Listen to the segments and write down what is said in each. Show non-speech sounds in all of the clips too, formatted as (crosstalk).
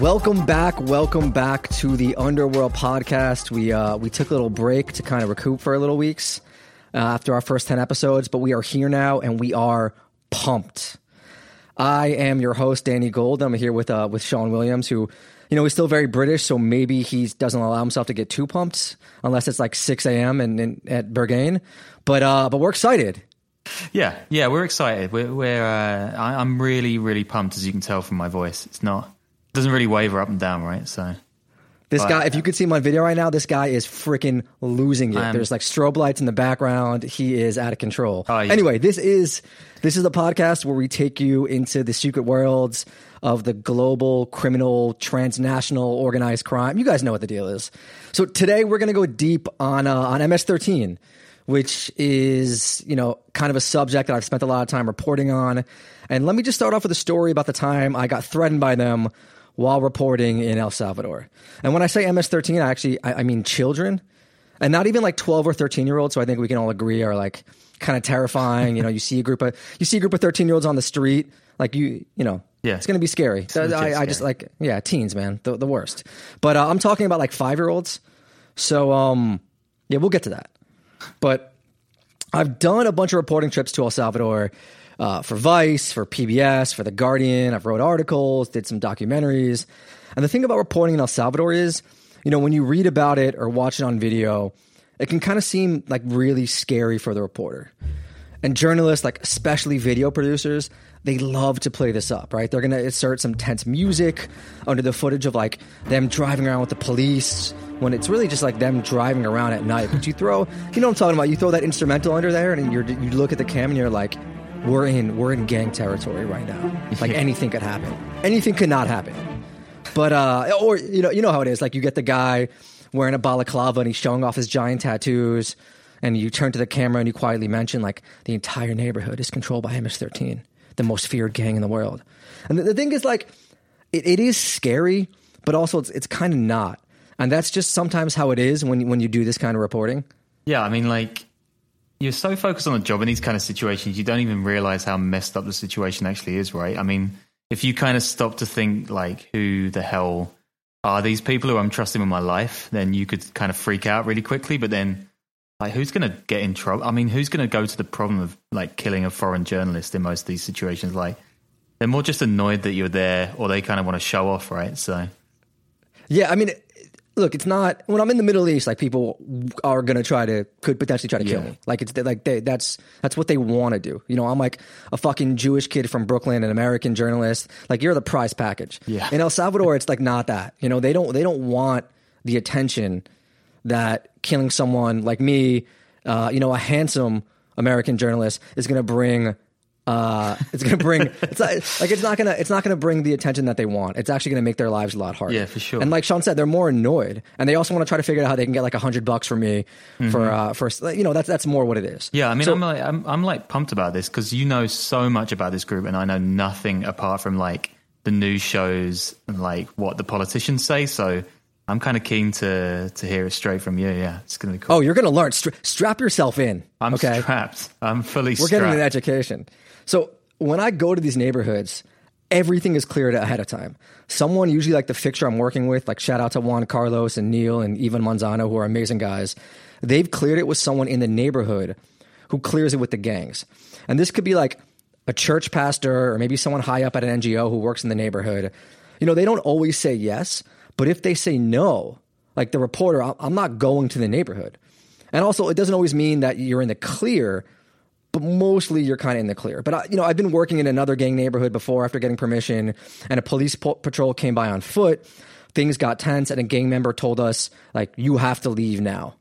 Welcome back, welcome back to the Underworld podcast. We uh, we took a little break to kind of recoup for a little weeks uh, after our first ten episodes, but we are here now and we are pumped. I am your host, Danny Gold. I'm here with uh, with Sean Williams, who you know he's still very British, so maybe he doesn't allow himself to get too pumped unless it's like 6 a.m. and, and at Berghain. But uh, but we're excited. Yeah, yeah, we're excited. We're, we're uh, I, I'm really, really pumped, as you can tell from my voice. It's not it doesn't really waver up and down, right? So This But- guy, if you could see on video right now, this guy is freaking losing it. There's like strobe lights in the background. He is out of control. Oh, yeah. Anyway, this is this is a podcast where we take you into the secret worlds of the global criminal transnational organized crime. You guys know what the deal is. So today we're going to go deep on uh, on MS13, which is you know kind of a subject that I've spent a lot of time reporting on. And let me just start off with a story about the time I got threatened by them while reporting in El Salvador. And when I say MS13, I actually I, I mean children, and not even like 12 or 13 year olds. So I think we can all agree are like kind of terrifying. you know, you see a group of you see a group of 13 year olds on the street, like you you know. Yeah. it's going to be scary. So I, I just like yeah, teens, man, the, the worst. But uh, I'm talking about like five year olds. So um, yeah, we'll get to that. But I've done a bunch of reporting trips to El Salvador uh, for Vice, for PBS, for The Guardian. I've wrote articles, did some documentaries. And the thing about reporting in El Salvador is, you know, when you read about it or watch it on video, it can kind of seem like really scary for the reporter. And journalists, like especially video producers, they love to play this up, right? They're going to insert some tense music under the footage of like them driving around with the police when it's really just like them driving around at night. But you throw, you know what I'm talking about? You throw that instrumental under there and you're, you look at the camera and you're like, we're in, we're in gang territory right now. Like (laughs) anything could happen. Anything could not happen. But uh, or you know, you know how it is. Like you get the guy wearing a balaclava and he's showing off his giant tattoos, and you turn to the camera and you quietly mention like the entire neighborhood is controlled by MS-13, the most feared gang in the world. And the, the thing is, like, it, it is scary, but also it's it's kind of not. And that's just sometimes how it is when you- when you do this kind of reporting. yeah, I mean, like you're so focused on the job in these kind of situations, you don't even realize how messed up the situation actually is, right? I mean, if you kind of stop to think like, who the hell are these people who I'm trusting with my life, then you could kind of freak out really quickly. But then, like, who's going to get in trouble? I mean, who's going to go to the problem of like killing a foreign journalist in most of these situations? Like, they're more just annoyed that you're there, or they kind of want to show off, right? So, Yeah, I mean, look, it's not when I'm in the Middle East. Like people are gonna try to could potentially try to kill me. Like it's like they, that's that's what they want to do. You know, I'm like a fucking Jewish kid from Brooklyn, an American journalist. Like you're the prize package. Yeah. In El Salvador, it's like not that. You know, they don't they don't want the attention that killing someone like me, uh, you know, a handsome American journalist is gonna bring. Uh, it's gonna bring. It's not, like it's not gonna. It's not gonna bring the attention that they want. It's actually gonna make their lives a lot harder. Yeah, for sure. And like Sean said, they're more annoyed, and they also want to try to figure out how they can get like a hundred bucks from me for uh, for you know that's that's more what it is. Mm-hmm. Yeah, I mean, So- I'm like, I'm, I'm like pumped about this because you know so much about this group, and I know nothing apart from like the news shows and like what the politicians say. So I'm kind of keen to to hear it straight from you. Yeah, it's gonna be cool. Oh, you're gonna learn. Stra- strap yourself in. I'm okay. strapped. I'm fully We're strapped. getting an education. So when I go to these neighborhoods, everything is cleared ahead of time. Someone, usually like the fixture I'm working with, like shout out to Juan Carlos and Neil and Ivan Manzano, who are amazing guys. They've cleared it with someone in the neighborhood who clears it with the gangs. And this could be like a church pastor or maybe someone high up at an NGO who works in the neighborhood. You know, they don't always say yes, but if they say no, like the reporter, I'm not going to the neighborhood. And also, it doesn't always mean that you're in the clear but mostly you're kind of in the clear. But I, you know, I've been working in another gang neighborhood before after getting permission, and a police po- patrol came by on foot. Things got tense, and a gang member told us like, "You have to leave now,"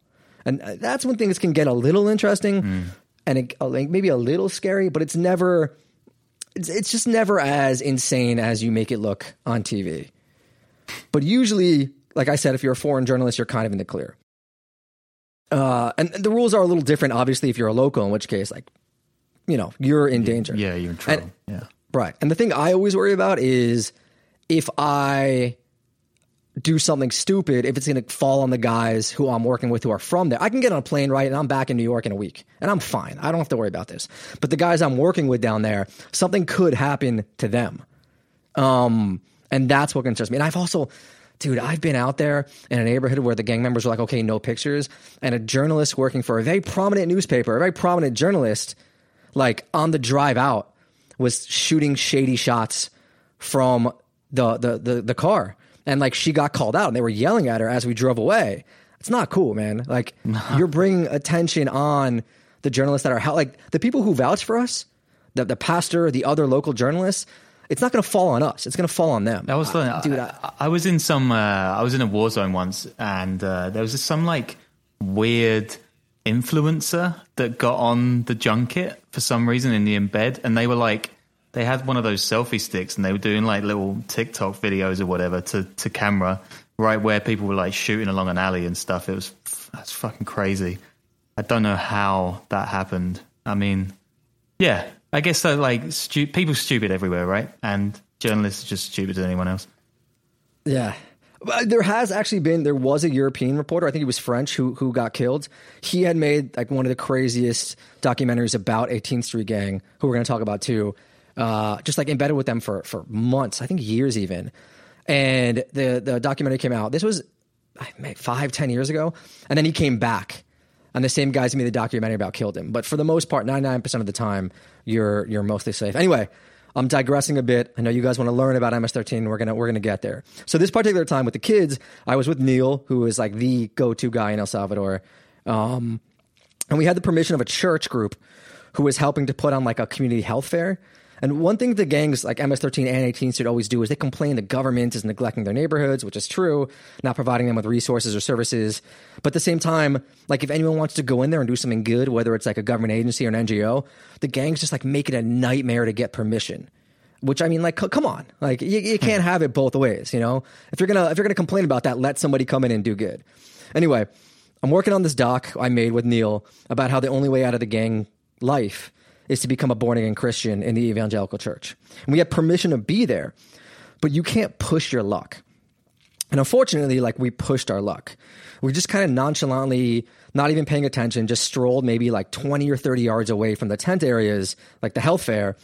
and uh, that's when things can get a little interesting, and it, uh, like maybe a little scary. But it's never, it's, it's just never as insane as you make it look on TV. But usually, like I said, if you're a foreign journalist, you're kind of in the clear. Uh, and the rules are a little different, obviously, if you're a local, in which case, like, you know, you're in danger. Yeah, you're in trouble. yeah. Right. And the thing I always worry about is if I do something stupid if it's going to fall on the guys who I'm working with who are from there. I can get on a plane, right? And I'm back in New York in a week and I'm fine. I don't have to worry about this. But the guys I'm working with down there, something could happen to them. Um, and that's what concerns me. And I've also, dude, I've been out there in a neighborhood where the gang members were like, okay, no pictures. And a journalist working for a very prominent newspaper, a very prominent journalist, like on the drive out, was shooting shady shots from the the the, the car. And like she got called out and they were yelling at her as we drove away. It's not cool, man. Like (laughs) you're bringing attention on the journalists that are like the people who vouch for us, the the pastor, the other local journalists. It's not going to fall on us. It's going to fall on them. That was the dude. I, I, I was in some. Uh, I was in a war zone once, and uh, there was just some like weird influencer that got on the junket for some reason in the embed, and they were like, they had one of those selfie sticks, and they were doing like little TikTok videos or whatever to to camera, right where people were like shooting along an alley and stuff. It was that's fucking crazy. I don't know how that happened. I mean, yeah, I guess so. Like, stu- people stupid everywhere, right? And journalists are just stupid as anyone else. Yeah. There has actually been there was a European reporter, I think he was French, who who got killed. He had made like one of the craziest documentaries about 18th Street Gang, who we're going to talk about too. Uh, just like embedded with them for for months, I think years even. And the the documentary came out. This was five, ten years ago, and then he came back. And the same guys who made the documentary about killed him. But for the most part, 99% of the time, you're you're mostly safe. Anyway, I'm digressing a bit. I know you guys want to learn about MS13. We're gonna we're gonna get there. So this particular time with the kids, I was with Neil, who is like the go-to guy in El Salvador, um, and we had the permission of a church group who was helping to put on like a community health fair. And one thing the gangs like MS13 and 18 should always do is they complain the government is neglecting their neighborhoods, which is true, not providing them with resources or services. But at the same time, like if anyone wants to go in there and do something good, whether it's like a government agency or an NGO, the gangs just like make it a nightmare to get permission. Which I mean, like, c- come on, like you, you can't have it both ways, you know. If you're gonna if you're gonna complain about that, let somebody come in and do good. Anyway, I'm working on this doc I made with Neil about how the only way out of the gang life is to become a born again Christian in the evangelical church. And we have permission to be there, but you can't push your luck. And unfortunately, like we pushed our luck. We just kind of nonchalantly, not even paying attention, just strolled maybe like 20 or 30 yards away from the tent areas, like the health fair.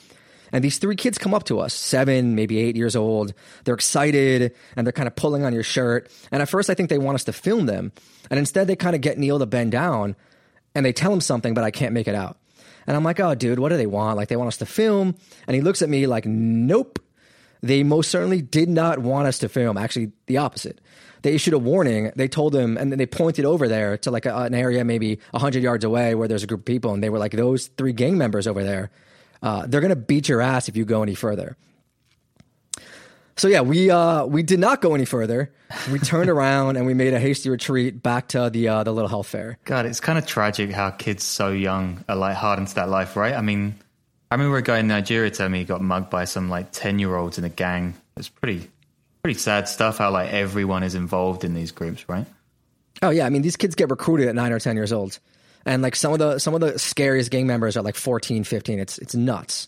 And these three kids come up to us, seven, maybe eight years old. They're excited and they're kind of pulling on your shirt. And at first, I think they want us to film them. And instead, they kind of get Neil to bend down and they tell him something, but I can't make it out. And I'm like, oh, dude, what do they want? Like, they want us to film. And he looks at me like, nope. They most certainly did not want us to film. Actually, the opposite. They issued a warning. They told him, and then they pointed over there to like a, an area maybe 100 yards away where there's a group of people. And they were like, those three gang members over there, uh, they're going to beat your ass if you go any further. So yeah, we uh, we did not go any further. We turned (laughs) around and we made a hasty retreat back to the uh, the little health fair. God, it's kind of tragic how kids so young are like hard into that life, right? I mean, I remember a guy in Nigeria telling me he got mugged by some like ten year olds in a gang. It's pretty pretty sad stuff how like everyone is involved in these groups, right? Oh yeah, I mean these kids get recruited at nine or ten years old, and like some of the some of the scariest gang members are like 14, 15. It's it's nuts.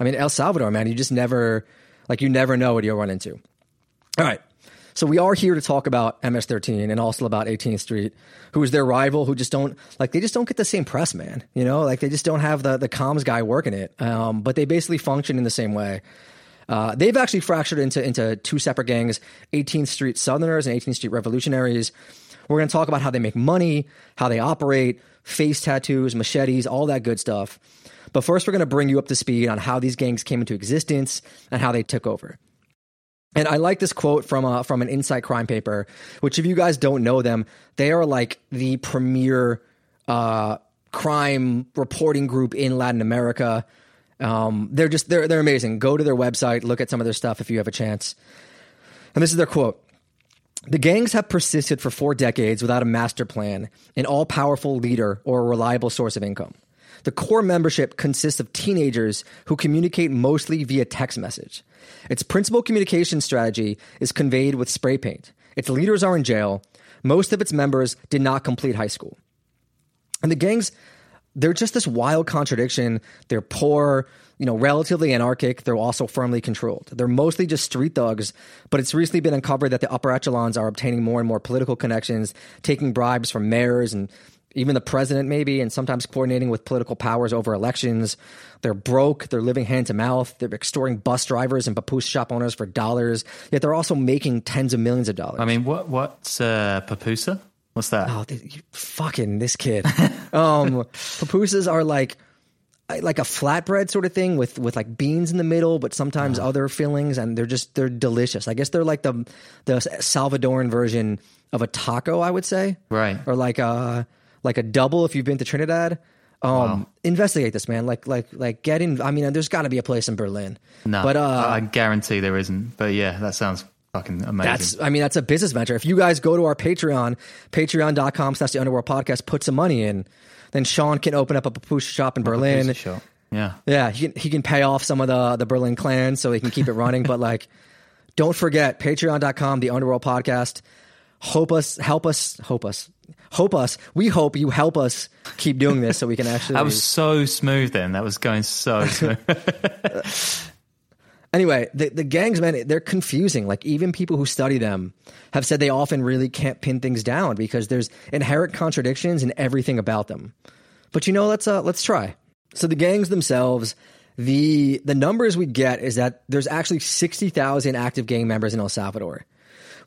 I mean El Salvador, man, you just never like you never know what you'll run into. All right. So we are here to talk about MS13 and also about 18th Street, who is their rival, who just don't like they just don't get the same press, man. You know, like they just don't have the the comms guy working it. Um, but they basically function in the same way. Uh, they've actually fractured into into two separate gangs: 18th Street Southerners and 18th Street Revolutionaries. We're going to talk about how they make money, how they operate, face tattoos, machetes, all that good stuff. But first, we're going to bring you up to speed on how these gangs came into existence and how they took over. And I like this quote from uh, from an Insight Crime paper, which if you guys don't know them, they are like the premier uh, crime reporting group in Latin America. Um, they're just they're they're amazing. Go to their website, look at some of their stuff if you have a chance. And this is their quote. The gangs have persisted for four decades without a master plan, an all powerful leader, or a reliable source of income. The core membership consists of teenagers who communicate mostly via text message. Its principal communication strategy is conveyed with spray paint. Its leaders are in jail. Most of its members did not complete high school. And the gangs, they're just this wild contradiction. They're poor. you know, relatively anarchic. They're also firmly controlled. They're mostly just street thugs, but it's recently been uncovered that the upper echelons are obtaining more and more political connections, taking bribes from mayors and even the president, maybe, and sometimes coordinating with political powers over elections. They're broke. They're living hand to mouth. They're extorting bus drivers and pupusa shop owners for dollars. Yet they're also making tens of millions of dollars. I mean, what what's uh, papusa? What's that? Oh, you, fucking this kid. (laughs) um, pupusas are like like a flatbread sort of thing with with like beans in the middle, but sometimes other fillings, and they're just they're delicious. I guess they're like the the Salvadoran version of a taco, I would say, Right. Or like a like a double if you've been to Trinidad. Um, investigate this, man. Like like like get in. I mean, there's got to be a place in Berlin. No, but uh, I guarantee there isn't. But yeah, that sounds fucking amazing. That's, I mean, that's a business venture. If you guys go to our Patreon, patreon.com slash the underworld podcast, put some money in, then Sean can open up a pupusa shop in Berlin. Shop. Yeah. Yeah, he can, he can pay off some of the, the Berlin clans so he can keep it running. but like, don't forget, patreon.com, the underworld podcast. Hope us, help us, hope us, hope us. We hope you help us keep doing this so we can actually. (laughs) That was so smooth then. That was going so (laughs) smooth. Anyway, the, the gangs, man, they're confusing. Like, even people who study them have said they often really can't pin things down because there's inherent contradictions in everything about them. But you know, let's uh, let's try. So the gangs themselves, the the numbers we get is that there's actually sixty thousand active gang members in El Salvador,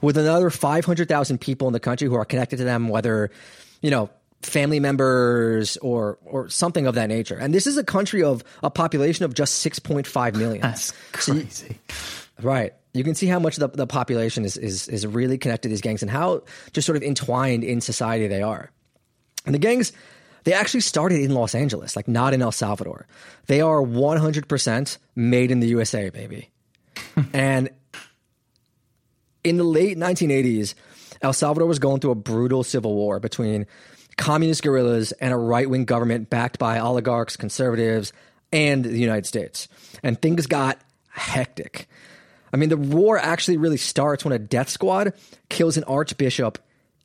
with another five hundred thousand people in the country who are connected to them, whether you know family members or or something of that nature. And this is a country of a population of just six point five million. That's crazy. Right. You can see how much the, the population is, is, is really connected to these gangs and how just sort of entwined in society they are. And the gangs, they actually started in Los Angeles, like not in El Salvador. They are 100% made in the USA, baby. (laughs) and in the late 1980s, El Salvador was going through a brutal civil war between communist guerrillas and a right wing government backed by oligarchs, conservatives, and the United States. And things got hectic. I mean, the war actually really starts when a death squad kills an archbishop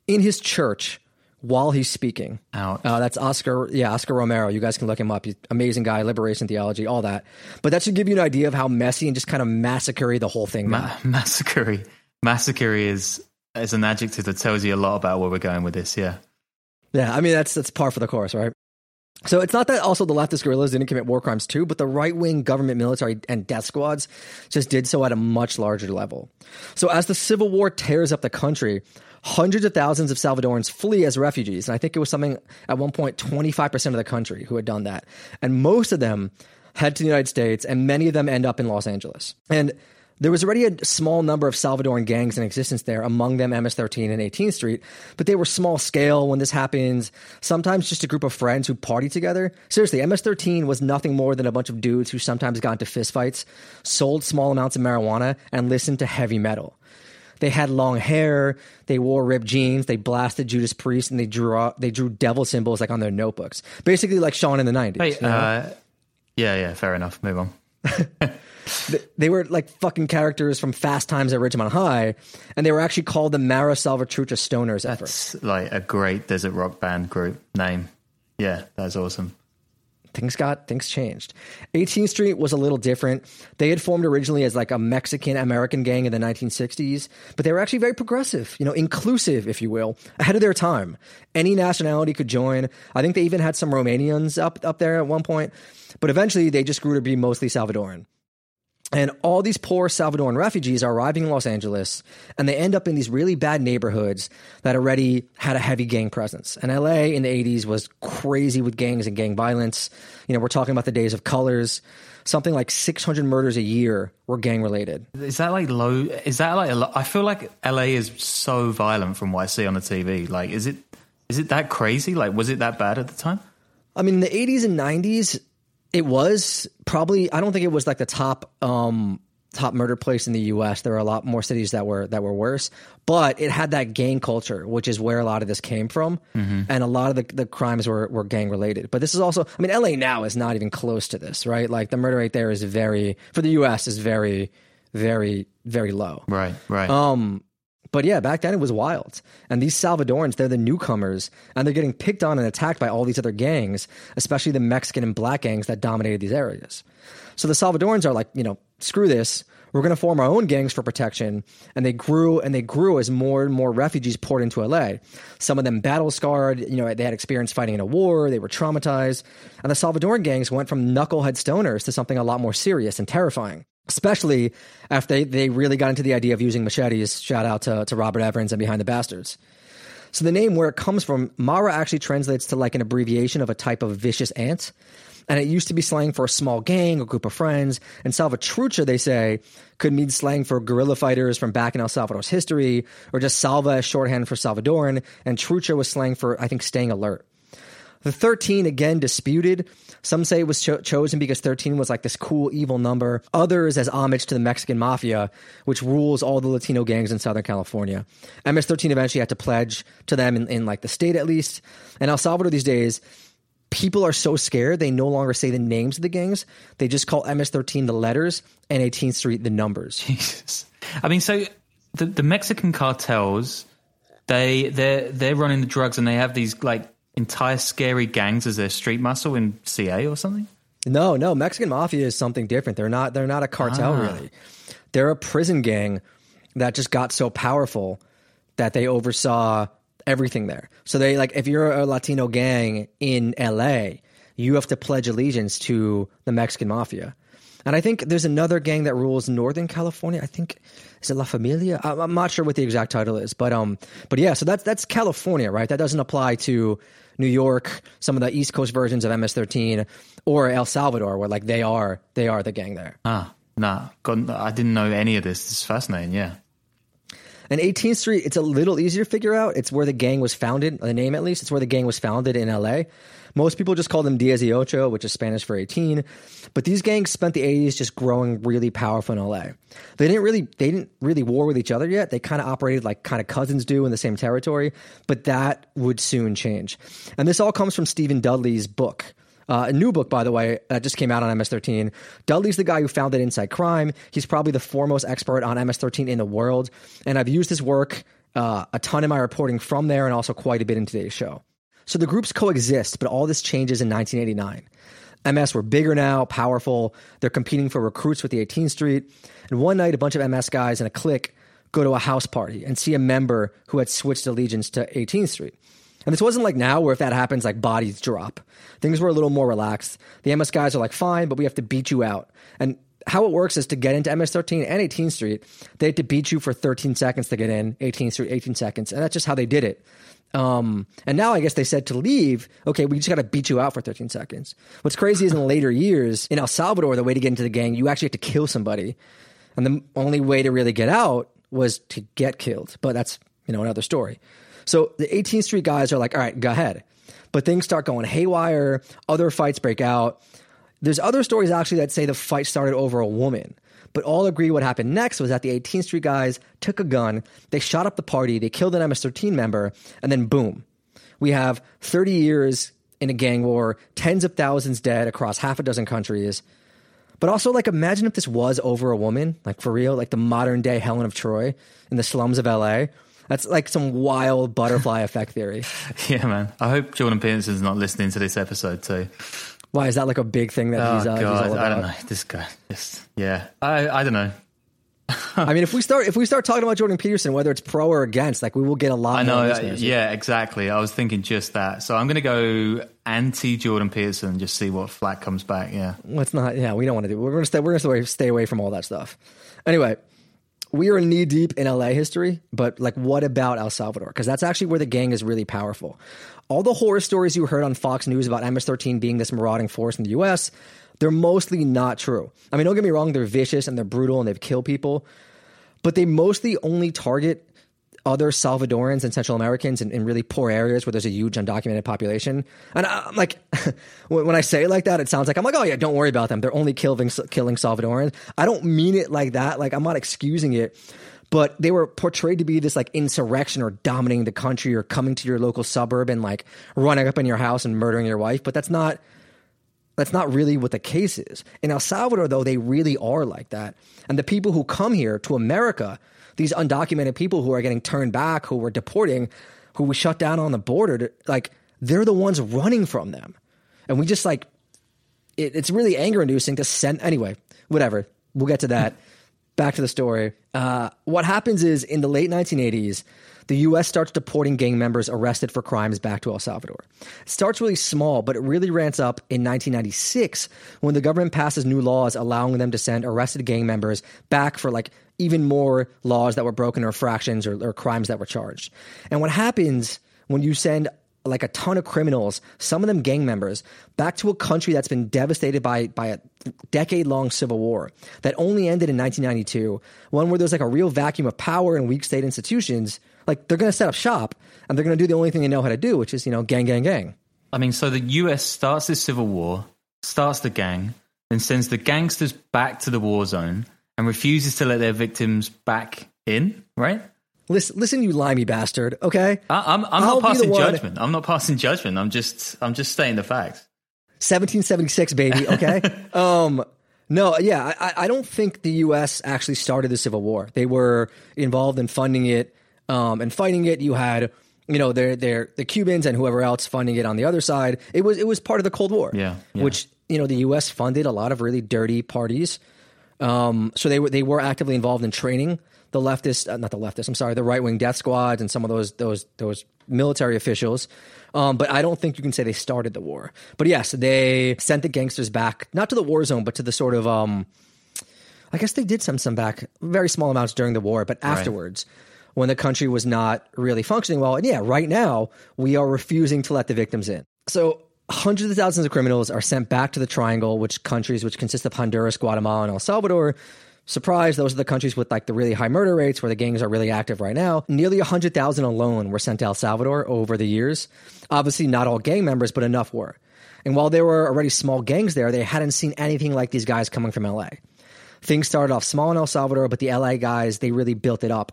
in his church while he's speaking. Ouch. Uh, that's Oscar, yeah, Oscar Romero. You guys can look him up. He's amazing guy, liberation theology, all that. But that should give you an idea of how messy and just kind of massacre the whole thing. Ma- massacre. Massacre is is an adjective that tells you a lot about where we're going with this. Yeah. Yeah, I mean that's that's par for the course, right? So it's not that also the leftist guerrillas didn't commit war crimes too, but the right wing government military and death squads just did so at a much larger level. So as the civil war tears up the country, hundreds of thousands of Salvadorans flee as refugees. And I think it was something at one point 25% of the country who had done that. And most of them head to the United States and many of them end up in Los Angeles. And there was already a small number of Salvadoran gangs in existence there, among them MS 13 and 18th Street, but they were small scale when this happens. Sometimes just a group of friends who party together. Seriously, MS 13 was nothing more than a bunch of dudes who sometimes got into fistfights, sold small amounts of marijuana, and listened to heavy metal. They had long hair, they wore ripped jeans, they blasted Judas Priest, and they drew they drew devil symbols like on their notebooks. Basically, like Sean in the 90s. Hey, you know? uh, yeah, yeah, fair enough. Move on. (laughs) they were like fucking characters from Fast Times at Ridgemont High, and they were actually called the Mara Salvatrucha Stoners at first. Like a great desert rock band group name. Yeah, that's awesome. Things got things changed. 18th Street was a little different. They had formed originally as like a Mexican American gang in the 1960s, but they were actually very progressive, you know, inclusive, if you will, ahead of their time. Any nationality could join. I think they even had some Romanians up up there at one point, but eventually they just grew to be mostly Salvadoran. And all these poor Salvadoran refugees are arriving in Los Angeles, and they end up in these really bad neighborhoods that already had a heavy gang presence. And LA in the 80s was crazy with gangs and gang violence. You know, we're talking about the days of colors. Something like 600 murders a year were gang related. Is that like low? Is that like I feel like LA is so violent from what I see on the TV. Like, is it is it that crazy? Like, was it that bad at the time? I mean, in the 80s and 90s, it was probably, I don't think it was like the top, um, top murder place in the U.S. There were a lot more cities that were that were worse, but it had that gang culture, which is where a lot of this came from, and a lot of the, the crimes were were gang related. But this is also, I mean, L.A. now is not even close to this, right? Like the murder rate there is very for the U.S. is very, very, very low. Right, right. Um, But yeah, back then it was wild. And these Salvadorans, they're the newcomers, and they're getting picked on and attacked by all these other gangs, especially the Mexican and black gangs that dominated these areas. So the Salvadorans are like, you know, screw this. We're going to form our own gangs for protection. And they grew and they grew as more and more refugees poured into LA. Some of them battle scarred, you know, they had experience fighting in a war, they were traumatized. And the Salvadoran gangs went from knucklehead stoners to something a lot more serious and terrifying especially after they, they really got into the idea of using machetes. Shout out to, to Robert Evans and Behind the Bastards. So the name, where it comes from, Mara actually translates to like an abbreviation of a type of vicious ant. And it used to be slang for a small gang or group of friends. And Salvatrucha, they say, could mean slang for guerrilla fighters from back in El Salvador's history, or just salva as shorthand for Salvadoran. And trucha was slang for, I think, staying alert. The 13 again disputed. Some say it was cho- chosen because 13 was like this cool evil number. Others as homage to the Mexican mafia, which rules all the Latino gangs in Southern California. MS-13 eventually had to pledge to them in, in like the state at least. And El Salvador these days, people are so scared they no longer say the names of the gangs. They just call MS-13 the letters and 18th Street the numbers. Jesus. I mean, so the, the Mexican cartels, they they're they're running the drugs and they have these like entire scary gangs as their street muscle in CA or something? No, no. Mexican mafia is something different. They're not. They're not a cartel ah. really. They're a prison gang that just got so powerful that they oversaw everything there. So they like if you're a Latino gang in LA, you have to pledge allegiance to the Mexican mafia. And I think there's another gang that rules Northern California. I think is it La Familia? I'm not sure what the exact title is, but um, but yeah. So that's that's California, right? That doesn't apply to New York, some of the East Coast versions of MS-13, or El Salvador, where like they are they are the gang there. Ah, nah, God, I didn't know any of this. It's fascinating. Yeah. And 18th Street, it's a little easier to figure out. It's where the gang was founded, the name at least. It's where the gang was founded in LA. Most people just call them Diez y Ocho, which is Spanish for 18. But these gangs spent the 80s just growing really powerful in LA. They didn't really they didn't really war with each other yet. They kind of operated like kind of cousins do in the same territory, but that would soon change. And this all comes from Steven Dudley's book. Uh, a new book, by the way, that just came out on MS-13. Dudley's the guy who founded InSight Crime. He's probably the foremost expert on MS-13 in the world, and I've used his work uh, a ton in my reporting from there, and also quite a bit in today's show. So the groups coexist, but all this changes in 1989. MS were bigger now, powerful. They're competing for recruits with the 18th Street. And one night, a bunch of MS guys and a clique go to a house party and see a member who had switched allegiance to 18th Street. And this wasn't like now where if that happens, like bodies drop. Things were a little more relaxed. The MS guys are like, fine, but we have to beat you out. And how it works is to get into MS 13 and 18th Street, they had to beat you for 13 seconds to get in, 18th Street, 18 seconds. And that's just how they did it. Um, and now I guess they said to leave, okay, we just got to beat you out for 13 seconds. What's crazy is in later years, in El Salvador, the way to get into the gang, you actually have to kill somebody. And the only way to really get out was to get killed. But that's, you know, another story. So the 18th Street guys are like, all right, go ahead. But things start going haywire. Other fights break out. There's other stories actually that say the fight started over a woman. But all agree what happened next was that the 18th Street guys took a gun, they shot up the party, they killed an MS 13 member, and then boom. We have 30 years in a gang war, tens of thousands dead across half a dozen countries. But also, like, imagine if this was over a woman, like for real, like the modern day Helen of Troy in the slums of LA. That's like some wild butterfly (laughs) effect theory. Yeah, man. I hope Jordan Peterson's not listening to this episode too. Why is that like a big thing that oh, he's, uh, he's all about? I don't know. This guy, just yeah. I I don't know. (laughs) I mean, if we start if we start talking about Jordan Peterson, whether it's pro or against, like we will get a lot. I know. Uh, yeah, exactly. I was thinking just that. So I'm going to go anti Jordan Peterson, and just see what flat comes back. Yeah. Let's not. Yeah, we don't want to do. We're going to stay. We're going to stay away from all that stuff. Anyway, we are knee deep in LA history, but like, what about El Salvador? Because that's actually where the gang is really powerful. All the horror stories you heard on Fox News about MS 13 being this marauding force in the US, they're mostly not true. I mean, don't get me wrong, they're vicious and they're brutal and they've killed people, but they mostly only target other Salvadorans and Central Americans in, in, really poor areas where there's a huge undocumented population. And I'm like, (laughs) when I say it like that, it sounds like I'm like, oh yeah, don't worry about them. They're only killing killing Salvadorans. I don't mean it like that. Like I'm not excusing it, but they were portrayed to be this like insurrection or dominating the country or coming to your local suburb and like running up in your house and murdering your wife. But that's not That's not really what the case is. In El Salvador, though, they really are like that. And the people who come here to America, these undocumented people who are getting turned back, who we're deporting, who we shut down on the border, to, like they're the ones running from them. And we just like, it, it's really anger inducing to send, anyway, whatever. We'll get to that. (laughs) Back to the story. Uh, what happens is in the late 1980s, the U.S. starts deporting gang members arrested for crimes back to El Salvador. It starts really small, but it really ramps up in 1996 when the government passes new laws allowing them to send arrested gang members back for like even more laws that were broken or fractions or, or crimes that were charged. And what happens when you send like a ton of criminals, some of them gang members, back to a country that's been devastated by by a decade long civil war that only ended in 1992, one where there's like a real vacuum of power and weak state institutions. Like they're going to set up shop and they're going to do the only thing they know how to do, which is you know gang, gang, gang. I mean, so the U.S. starts this civil war, starts the gang, then sends the gangsters back to the war zone and refuses to let their victims back in, right? Listen, listen, you limey bastard. Okay, I, I'm I'm not passing judgment. I'm not passing judgment. I'm just I'm just stating the facts. 1776, baby. Okay. (laughs) um, no, yeah, I, I don't think the U.S. actually started the Civil War. They were involved in funding it um, and fighting it. You had, you know, they're, they're, the Cubans and whoever else funding it on the other side. It was it was part of the Cold War. Yeah, yeah. which you know the U.S. funded a lot of really dirty parties. Um, so they were they were actively involved in training the leftist, uh, not the leftist. I'm sorry, the right wing death squads and some of those those those military officials. Um, but I don't think you can say they started the war. But yes, they sent the gangsters back, not to the war zone, but to the sort of. Um, I guess they did send some back, very small amounts during the war, but afterwards. Right. When the country was not really functioning well. And yeah, right now, we are refusing to let the victims in. So hundreds of thousands of criminals are sent back to the triangle, which countries, which consist of Honduras, Guatemala, and El Salvador, Surprise, those are the countries with like the really high murder rates where the gangs are really active right now. Nearly 100,000 alone were sent to El Salvador over the years. Obviously, not all gang members, but enough were. And while there were already small gangs there, they hadn't seen anything like these guys coming from LA. Things started off small in El Salvador, but the LA guys, they really built it up.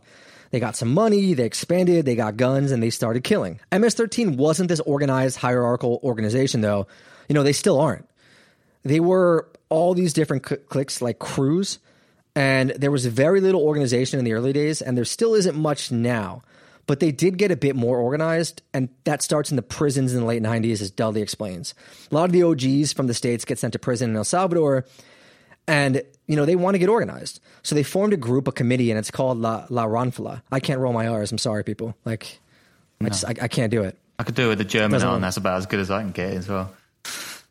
They got some money, they expanded, they got guns, and they started killing. MS 13 wasn't this organized, hierarchical organization, though. You know, they still aren't. They were all these different cl- cliques, like crews and there was very little organization in the early days, and there still isn't much now. But they did get a bit more organized, and that starts in the prisons in the late 90s, as Dudley explains. A lot of the OGs from the States get sent to prison in El Salvador, and you know they want to get organized. So they formed a group, a committee, and it's called La, La Ranfla. I can't roll my R's. I'm sorry, people. Like, no. I just I, I, can't do it. I could do it with the German and that's about as good as I can get as well.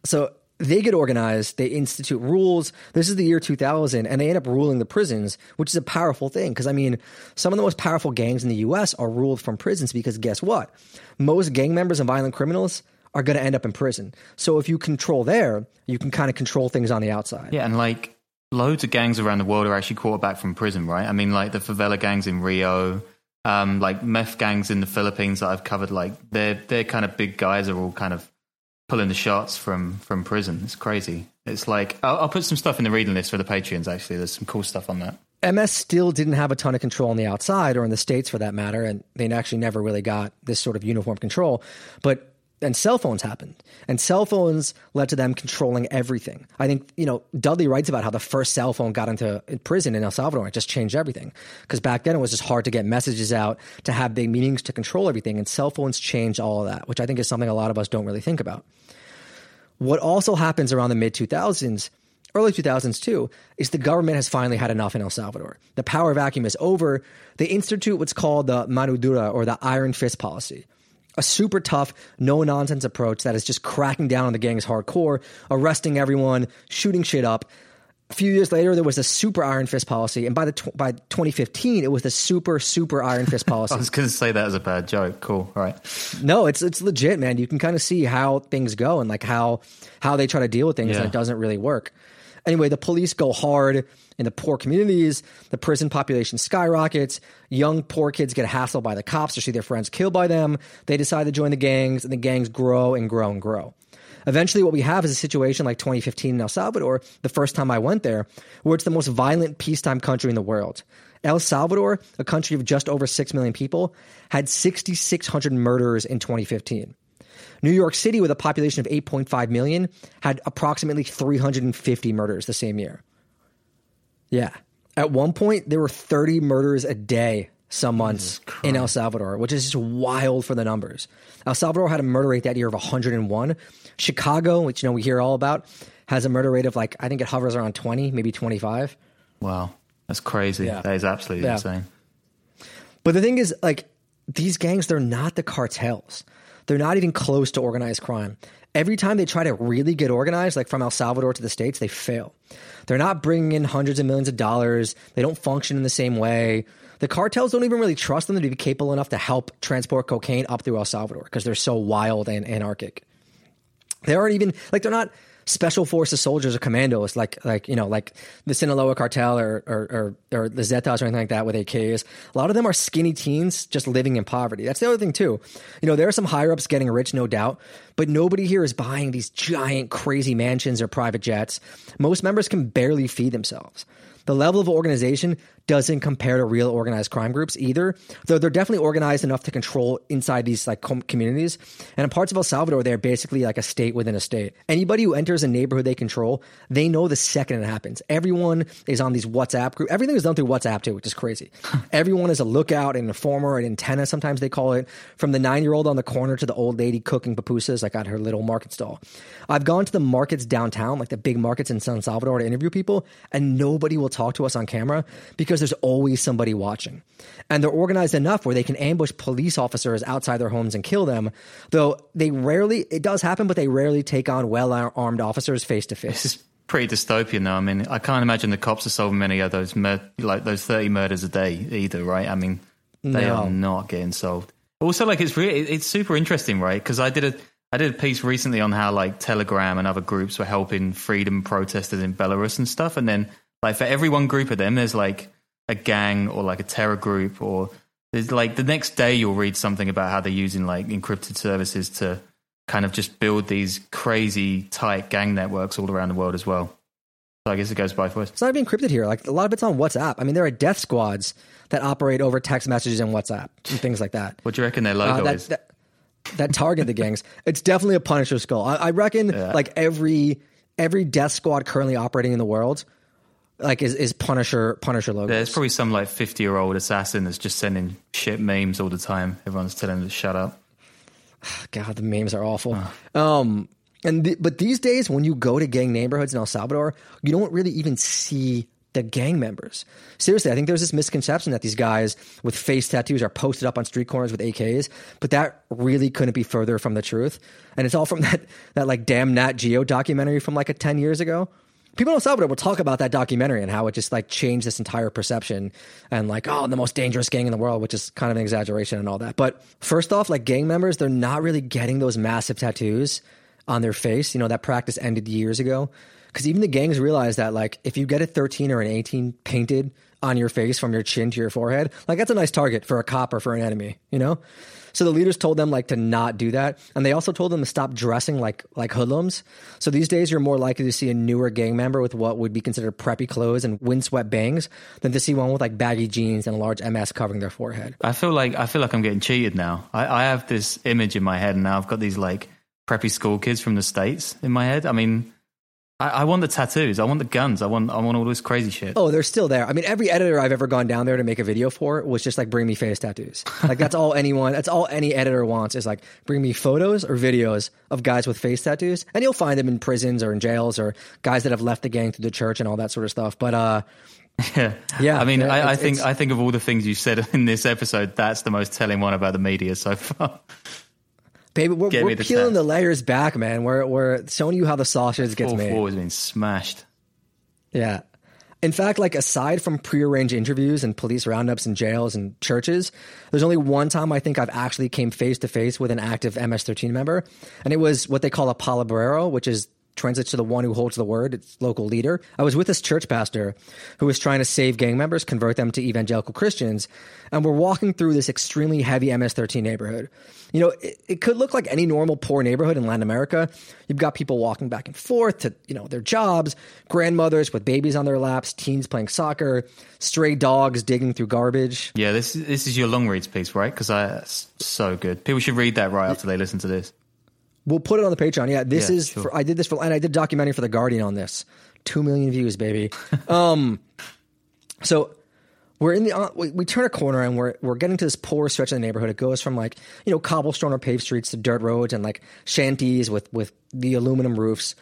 So they get organized, they institute rules. This is the year 2000, and they end up ruling the prisons, which is a powerful thing. Because, I mean, some of the most powerful gangs in the US are ruled from prisons because guess what? Most gang members and violent criminals are going to end up in prison. So if you control there, you can kind of control things on the outside. Yeah, and like loads of gangs around the world are actually quarterbacked from prison, right? I mean, like the favela gangs in Rio, um, like meth gangs in the Philippines that I've covered, like they're, they're kind of big guys are all kind of pulling the shots from from prison. It's crazy. It's like I'll, I'll, put some stuff in the reading list for the Patreons. Actually, there's some cool stuff on that. MS still didn't have a ton of control on the outside or in the states for that matter, and they actually never really got this sort of uniform control. But and cell phones happened. And cell phones led to them controlling everything. I think you know dudley writes about how the first cell phone got into prison in el salvador. It just changed everything. Because back then it was just hard to get messages out to have big meetings to control everything and cell phones changed all of that which i think is something a lot of us don't really think about. What also happens around the mid 2000s early 2000s too is the government has finally had enough in El Salvador. The power vacuum is over. They institute what's called the mano dura or the iron fist policy a super tough, no nonsense approach that is just cracking down on the gangs hardcore, arresting everyone, shooting shit up. A few years later, there was a super Iron Fist policy, and by the tw- by 2015, it was the super super Iron Fist (laughs) policy. I was going to say that as a bad joke. Cool, all right? No, it's it's legit, man. You can kind of see how things go and like how how they try to deal with things, yeah. and it doesn't really work. Anyway, the police go hard in the poor communities. The prison population skyrockets. Young poor kids get hassled by the cops or see their friends killed by them. They decide to join the gangs, and the gangs grow and grow and grow. Eventually, what we have is a situation like 2015 in El Salvador, the first time I went there, where it's the most violent peacetime country in the world. El Salvador, a country of just over 6 million people, had 6,600 murders in 2015. New York City, with a population of 8.5 million, had approximately 350 murders the same year. Yeah. At one point, there were 30 murders a day some months in El Salvador, which is just wild for the numbers. El Salvador had a murder rate that year of 101. Chicago, which you know we hear all about, has a murder rate of like I think it hovers around 20, maybe 25. Wow, that's crazy. Yeah. That is absolutely Yeah. insane. But the thing is, like, these gangs, they're not the cartels. They're not even close to organized crime. Every time they try to really get organized, like from El Salvador to the States, they fail. They're not bringing in hundreds of millions of dollars. They don't function in the same way. The cartels don't even really trust them to be capable enough to help transport cocaine up through El Salvador because they're so wild and anarchic. They aren't even like they're not special forces soldiers or commandos like like you know like the Sinaloa cartel or or or, or the Zetas or anything like that with AKs. A lot of them are skinny teens just living in poverty. That's the other thing too. You know there are some higher ups getting rich, no doubt, but nobody here is buying these giant crazy mansions or private jets. Most members can barely feed themselves. The level of organization doesn't compare to real organized crime groups either, though they're definitely organized enough to control inside these like com- communities. And in parts of El Salvador, they're basically like a state within a state. Anybody who enters a neighborhood they control, they know the second it happens. Everyone is on these WhatsApp group. Everything is done through WhatsApp too, which is crazy. (laughs) Everyone is a lookout, an informer, an antenna. Sometimes they call it. From the nine-year-old on the corner to the old lady cooking pupusas, like at her little market stall. I've gone to the markets downtown, like the big markets in San Salvador, to interview people, and nobody will talk to us on camera because there's always somebody watching. And they're organized enough where they can ambush police officers outside their homes and kill them. Though they rarely, it does happen, but they rarely take on well armed officers face to face. This is pretty dystopian, though. I mean, I can't imagine the cops are solving many of those mur- like those thirty murders a day either, right? I mean, they No. are not getting solved. Also, like it's really it's super interesting, right? Because I did a I did a piece recently on how like Telegram and other groups were helping freedom protesters in Belarus and stuff, and then like for every one group of them, there's like a gang or like a terror group or there's like the next day you'll read something about how they're using like encrypted services to kind of just build these crazy tight gang networks all around the world as well. So I guess it goes both ways. It's not even encrypted here. Like a lot of it's on WhatsApp. I mean, there are death squads that operate over text messages and WhatsApp and things like that. What do you reckon their Uh, logo that, is? that that target the gangs. It's definitely a Punisher skull. I, I reckon like every every death squad currently operating in the world, like is, is Punisher Punisher logos. There's probably some like 50 year old assassin that's just sending shit memes all the time. Everyone's telling him to shut up. (sighs) God, the memes are awful. Um, and th- but these days, when you go to gang neighborhoods in El Salvador, you don't really even see the gang members. Seriously, I think there's this misconception that these guys with face tattoos are posted up on street corners with AKs, but that really couldn't be further from the truth. And it's all from (laughs) that that like damn Nat Geo documentary from like a ten years ago. People in El Salvador will talk about that documentary and how it just like changed this entire perception and like, oh, the most dangerous gang in the world, which is kind of an exaggeration and all that. But first off, like gang members, they're not really getting those massive tattoos on their face. You know, that practice ended years ago. Because even the gangs realize that, like, if you get a 13 or an 18 painted on your face from your chin to your forehead, like, that's a nice target for a cop or for an enemy, you know? So the leaders told them like to not do that, and they also told them to stop dressing like like hoodlums. So these days, you're more likely to see a newer gang member with what would be considered preppy clothes and windswept bangs than to see one with like baggy jeans and a large MS covering their forehead. I feel like I feel like I'm getting cheated now. I, I have this image in my head, and now I've got these like preppy school kids from the states in my head. I mean, I, I want the tattoos, I want the guns, I want I want all this crazy shit. Oh, they're still there. I mean, every editor I've ever gone down there to make a video for was just like, bring me face tattoos. Like that's all anyone, that's all any editor wants is like, bring me photos or videos of guys with face tattoos, and you'll find them in prisons or in jails or guys that have left the gang through the church and all that sort of stuff. But uh, (laughs) Yeah, Yeah, I mean, yeah, I, I think I think of all the things you said (laughs) in this episode, that's the most telling one about the media so far. Baby, we're, we're the peeling tat. the layers back, man. We're we're showing you how the sausage gets Four made. four has been smashed. Yeah. In fact, like aside from prearranged interviews and police roundups in jails and churches, there's only one time I think I've actually came face to face with an active MS-13 member, and it was what they call a palabrero, which is translates to the one who holds the word, its local leader. I was with this church pastor who was trying to save gang members, convert them to evangelical Christians, and we're walking through this extremely heavy MS-13 neighborhood. You know, it, it could look like any normal poor neighborhood in Latin America. You've got people walking back and forth to, you know, their jobs, grandmothers with babies on their laps, teens playing soccer, stray dogs digging through garbage. Yeah, this this is your long reads piece, right? Because that's so good. People should read that right after they listen to this. We'll put it on the Patreon. Yeah, this Yeah, is sure. for, I did this for and I did a documentary for the Guardian on this. Two million views, baby. (laughs) um, so we're in the uh, we, we turn a corner and we're we're getting to this poor stretch of the neighborhood. It goes from like you know cobblestone or paved streets to dirt roads and like shanties with with the aluminum roofs.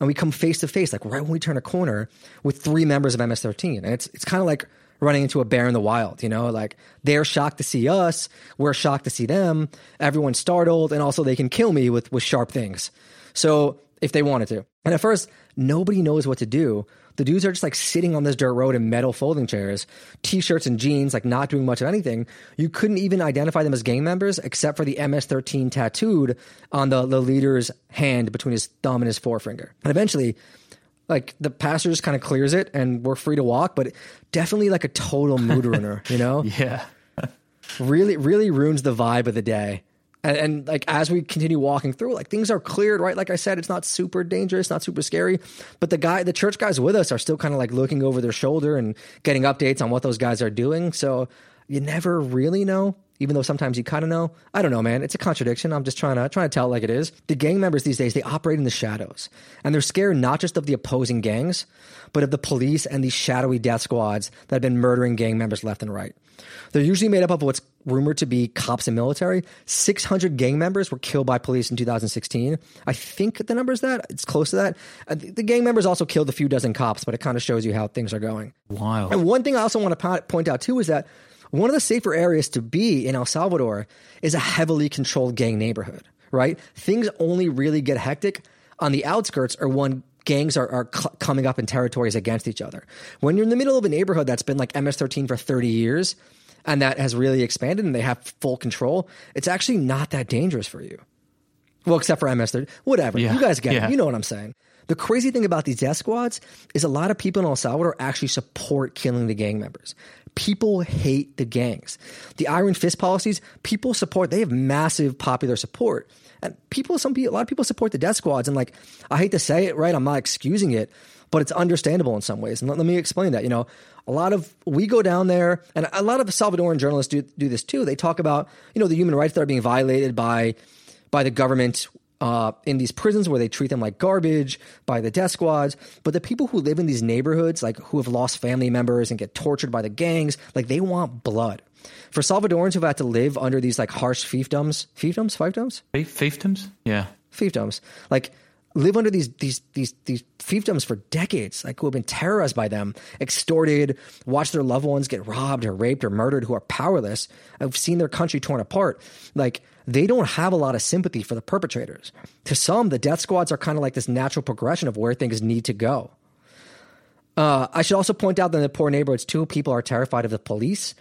And we come face to face, like right when we turn a corner, with three members of MS-13, and it's it's kind of like running into a bear in the wild. You know, like they're shocked to see us, we're shocked to see them. Everyone's startled, and also they can kill me with with sharp things. So if they wanted to, and at first nobody knows what to do. The dudes are just like sitting on this dirt road in metal folding chairs, t-shirts and jeans, like not doing much of anything. You couldn't even identify them as gang members except for the MS-13 tattooed on the, the leader's hand between his thumb and his forefinger. And eventually, like the pastor just kind of clears it and we're free to walk, but definitely like a total mood (laughs) ruiner, you know? Yeah. (laughs) really really ruins the vibe of the day and, and like as we continue walking through like things are cleared right? Like i said it's not super dangerous not super scary. But the guy the church guys with us are still kind of like looking over their shoulder and getting updates on what those guys are doing. So you never really know even though sometimes you kind of know i don't know man it's a contradiction i'm just trying to trying to tell it like it is the gang members these days they operate in the shadows and they're scared not just of the opposing gangs but of the police and these shadowy death squads that have been murdering gang members left and right they're usually made up of what's rumored to be cops and military. 600 gang members were killed by police in 2016. I think the number is that. It's close to that. Uh, The the gang members also killed a few dozen cops, but it kind of shows you how things are going. Wild. And one thing I also want to point out too is that one of the safer areas to be in El Salvador is a heavily controlled gang neighborhood, right? Things only really get hectic on the outskirts or when gangs are, are cl- coming up in territories against each other. When you're in the middle of a neighborhood that's been like MS-13 for 30 years and that has really expanded and they have full control, it's actually not that dangerous for you. Well, except for MS-13. Whatever. Yeah. You guys get Yeah. it. You know what I'm saying. The crazy thing about these death squads is a lot of people in El Salvador actually support killing the gang members. People hate the gangs. The Iron Fist policies, people support. They have massive popular support. And people, some people, a lot of people support the death squads. And like, I hate to say it, right? I'm not excusing it, but it's understandable in some ways. And let, let me explain that. You know, a lot of, we go down there, and a lot of Salvadoran journalists do, do this too. They talk about, you know, the human rights that are being violated by, by the government uh, in these prisons where they treat them like garbage by the death squads. But the people who live in these neighborhoods, like who have lost family members and get tortured by the gangs, like they want blood. For Salvadorans who've had to live under these like harsh fiefdoms, fiefdoms, fiefdoms, Fiefdoms? Yeah. fiefdoms, like live under these these these these fiefdoms for decades, like who have been terrorized by them, extorted, watched their loved ones get robbed or raped or murdered, who are powerless. I've seen their country torn apart. Like they don't have a lot of sympathy for the perpetrators. To some, the death squads are kind of like this natural progression of where things need to go. Uh, I should also point out that in the poor neighborhoods, too, people are terrified of the police,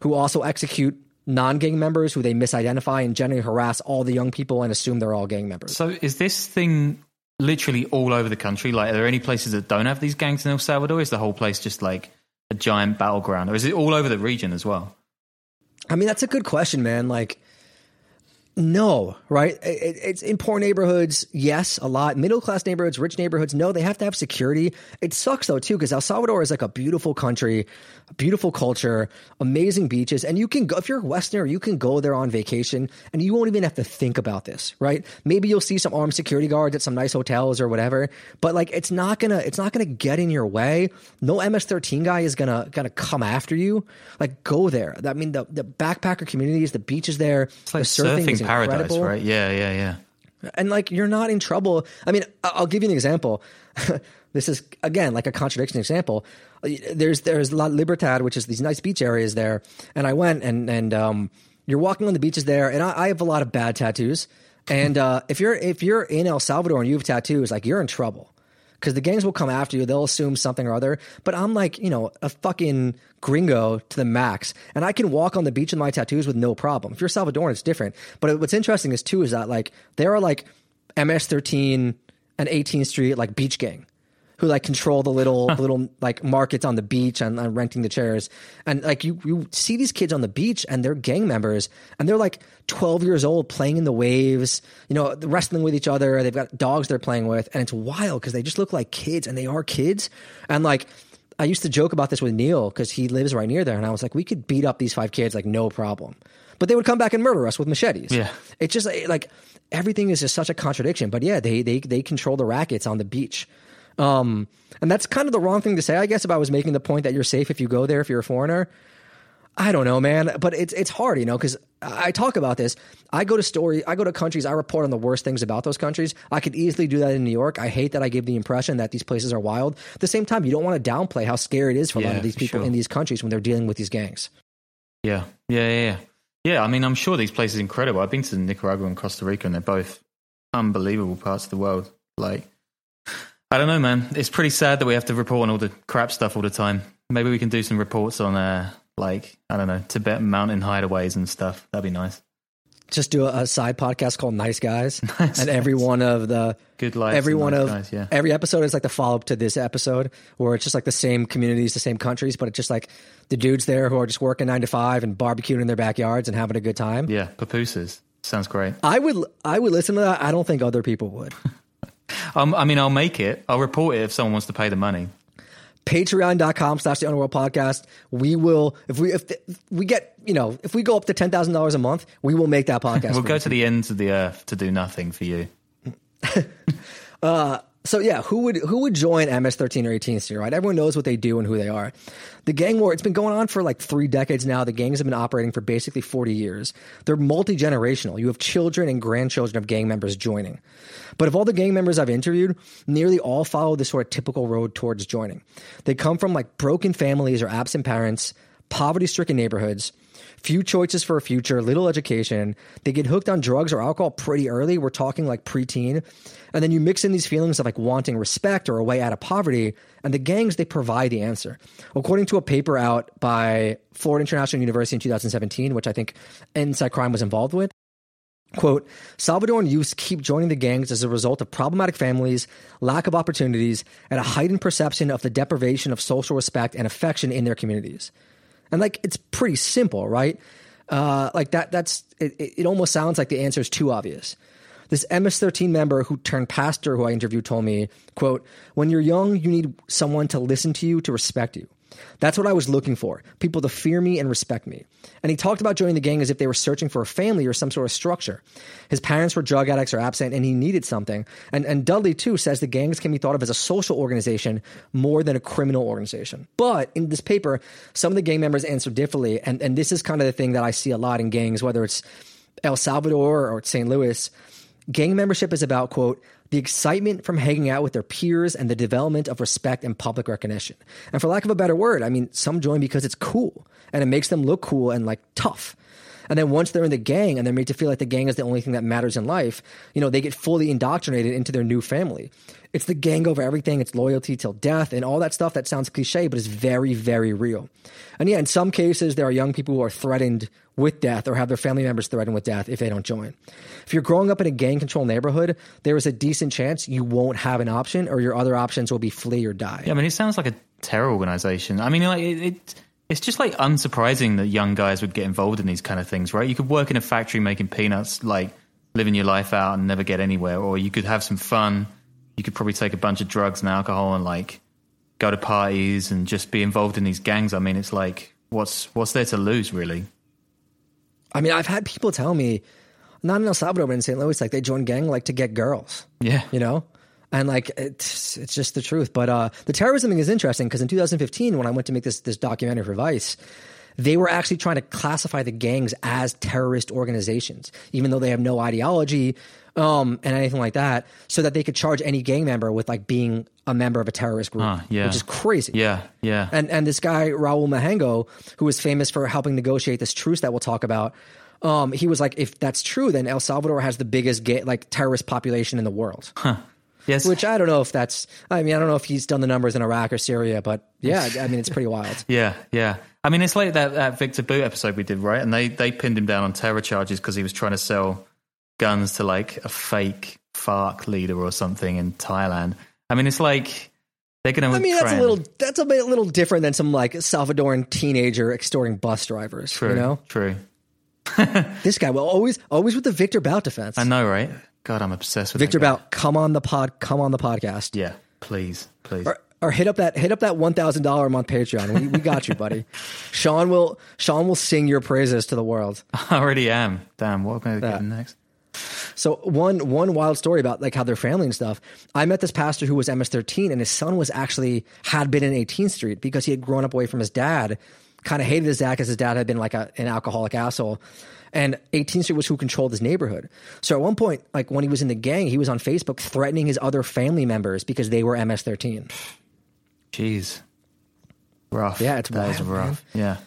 who also execute non-gang members who they misidentify and generally harass all the young people and assume they're all gang members. So is this thing literally all over the country? Like, are there any places that don't have these gangs in El Salvador? Is the whole place just like a giant battleground, or is it all over the region as well? I mean, that's a good question, man. Like, no, right? It, it- it's in poor neighborhoods, yes, a lot. Middle class neighborhoods, rich neighborhoods, no, they have to have security. It sucks though too, because El Salvador is like a beautiful country, beautiful culture, amazing beaches, and you can go if you're a Westerner, you can go there on vacation, and you won't even have to think about this, right? Maybe you'll see some armed security guards at some nice hotels or whatever, but like it's not gonna it's not gonna get in your way. No MS-13 guy is gonna gonna come after you. Like go there. I mean, the the backpacker communities, the beaches there, It's like the surfing, surfing paradise, incredible. right? Yeah, yeah, yeah. And like you're not in trouble. I mean, I'll give you an example. (laughs) this is again like a contradiction example. There's there's La Libertad, which is these nice beach areas there, and I went and and um, you're walking on the beaches there, and I, I have a lot of bad tattoos. And uh, if you're if you're in El Salvador and you have tattoos, like you're in trouble because the gangs will come after you. They'll assume something or other. But I'm like, you know, a fucking gringo to the max, and I can walk on the beach with my tattoos with no problem. If you're Salvadoran, it's different. But what's interesting is too is that like there are like MS13 and 18th Street like beach gang who like control the little little like markets on the beach and, and renting the chairs and like you you see these kids on the beach and they're gang members and they're like 12 years old playing in the waves you know wrestling with each other they've got dogs they're playing with and it's wild because they just look like kids and they are kids and like I used to joke about this with Neil because he lives right near there and I was like we could beat up these five kids like no problem but they would come back and murder us with machetes. Yeah. it's just like everything is just such a contradiction. But yeah, they they they control the rackets on the beach. Um, and that's kind of the wrong thing to say, I guess, if I was making the point that you're safe if you go there if you're a foreigner. I don't know, man, but it's it's hard, you know, because I talk about this. I go to story, I go to countries, I report on the worst things about those countries. I could easily do that in New York. I hate that I give the impression that these places are wild. At the same time, you don't want to downplay how scary it is for a lot of these people sure. in these countries when they're dealing with these gangs. Yeah, yeah, yeah, yeah. Yeah, I mean, I'm sure these places are incredible. I've been to Nicaragua and Costa Rica, and they're both unbelievable parts of the world. Like, I don't know, man. It's pretty sad that we have to report on all the crap stuff all the time. Maybe we can do some reports on, uh, like, I don't know, Tibetan mountain hideaways and stuff. That'd be nice. Just do a, a side podcast called Nice Guys, (laughs) Nice and every one of the Good life. every one of guys, yeah. every episode is like the follow up to this episode, where it's just like the same communities, the same countries, but it's just like the dudes there who are just working nine to five and barbecuing in their backyards and having a good time. Yeah, pupusas. Sounds great. I would I would listen to that. I don't think other people would. (laughs) Um, I mean, I'll make it. I'll report it if someone wants to pay the money. Patreon.com slash the underworld podcast. We will if we if, if we get you know if we go up to ten thousand dollars a month, we will make that podcast. (laughs) We'll go you. to the ends of the earth to do nothing for you. (laughs) So yeah, who would who would join MS13 or 18 here, right? Everyone knows what they do and who they are. The gang war, it's been going on for like three decades now. The gangs have been operating for basically 40 years. They're multi generational. You have children and grandchildren of gang members joining. But of all the gang members I've interviewed, nearly all follow the sort of typical road towards joining. They come from like broken families or absent parents, poverty stricken neighborhoods few choices for a future, little education. They get hooked on drugs or alcohol pretty early. We're talking like preteen. And then you mix in these feelings of like wanting respect or a way out of poverty, and the gangs, they provide the answer. According to a paper out by Florida International University in 2017, which I think InSight Crime was involved with, Quote, Salvadoran youths keep joining the gangs as a result of problematic families, lack of opportunities, and a heightened perception of the deprivation of social respect and affection in their communities. And like, it's pretty simple, right? Uh, like that, that's, it, it almost sounds like the answer is too obvious. This MS-13 member who turned pastor who I interviewed told me, quote, when you're young, you need someone to listen to you, to respect you. That's what I was looking for. People to fear me and respect me. And he talked about joining the gang as if they were searching for a family or some sort of structure. His parents were drug addicts or absent and he needed something. And, and Dudley, too, says the gangs can be thought of as a social organization more than a criminal organization. But in this paper, some of the gang members answer differently. And, and this is kind of the thing that I see a lot in gangs, whether it's El Salvador or St. Louis. Gang membership is about, quote, the excitement from hanging out with their peers and the development of respect and public recognition. And for lack of a better word, I mean, some join because it's cool and it makes them look cool and like tough. And then once they're in the gang and they're made to feel like the gang is the only thing that matters in life, you know, they get fully indoctrinated into their new family. It's the gang over everything. It's loyalty till death and all that stuff that sounds cliche, but is very, very real. And yeah, in some cases, there are young people who are threatened with death or have their family members threatened with death if they don't join. If you're growing up in a gang controlled neighborhood, there is a decent chance you won't have an option or your other options will be flee or die. Yeah, I mean, it sounds like a terror organization. I mean, like it, it, it's just like unsurprising that young guys would get involved in these kind of things, right? You could work in a factory making peanuts, like living your life out and never get anywhere, or you could have some fun. You could probably take a bunch of drugs and alcohol and like go to parties and just be involved in these gangs. I mean, it's like what's what's there to lose, really? I mean, I've had people tell me, not in El Salvador, but in St. Louis, like they join gang like to get girls. Yeah, you know and like it's it's just the truth but uh the terrorism thing is interesting because in 2015 when i went to make this this documentary for vice they were actually trying to classify the gangs as terrorist organizations even though they have no ideology um and anything like that so that they could charge any gang member with like being a member of a terrorist group Huh, yeah. which is crazy yeah, yeah. and and this guy Raul Mijango, who was famous for helping negotiate this truce that we'll talk about, um, he was like, if that's true, then El Salvador has the biggest gay, like terrorist population in the world. Yes, Which I don't know if that's. I mean, I don't know if he's done the numbers in Iraq or Syria, but yeah, I mean, it's pretty wild. (laughs) Yeah, yeah. I mean, it's like that, that Victor Bout episode we did, right? And they, they pinned him down on terror charges because he was trying to sell guns to like a fake FARC leader or something in Thailand. I mean, it's like they're going to. I mean, that's a little that's a bit, little different than some like Salvadoran teenager extorting bus drivers. true. You know, true. (laughs) this guy will always always with the Victor Bout defense. I know, right? God, I'm obsessed with Victor. Bout, come on the pod, come on the podcast. Yeah, please, please. Or, or hit up that hit up that one thousand dollar a month Patreon. We, we got you, buddy. (laughs) Sean will Sean will sing your praises to the world. I already am. Damn, what am I getting next? So one one wild story about like how their family and stuff. I met this pastor who was MS13, and his son was actually had been in 18th Street because he had grown up away from his dad. Kind of hated his dad because his dad had been like a, an alcoholic asshole. And 18th Street was who controlled his neighborhood. So at one point, like when he was in the gang, he was on Facebook threatening his other family members because they were MS13. Jeez, rough. Yeah, it's that wild, rough. Yeah.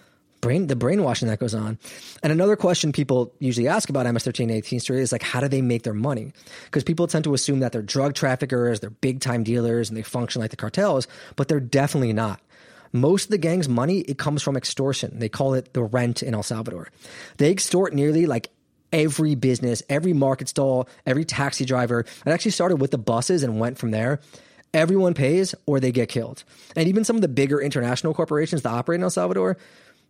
brain the brainwashing that goes on. And another question people usually ask about MS-13 and 18th Street is like, how do they make their money? Because people tend to assume that they're drug traffickers, they're big time dealers, and they function like the cartels, but they're definitely not. Most of the gang's money it comes from extortion. They call it the rent in El Salvador. They extort nearly like every business, every market stall, every taxi driver. It actually started with the buses and went from there. Everyone pays or they get killed. And even some of the bigger international corporations that operate in El Salvador,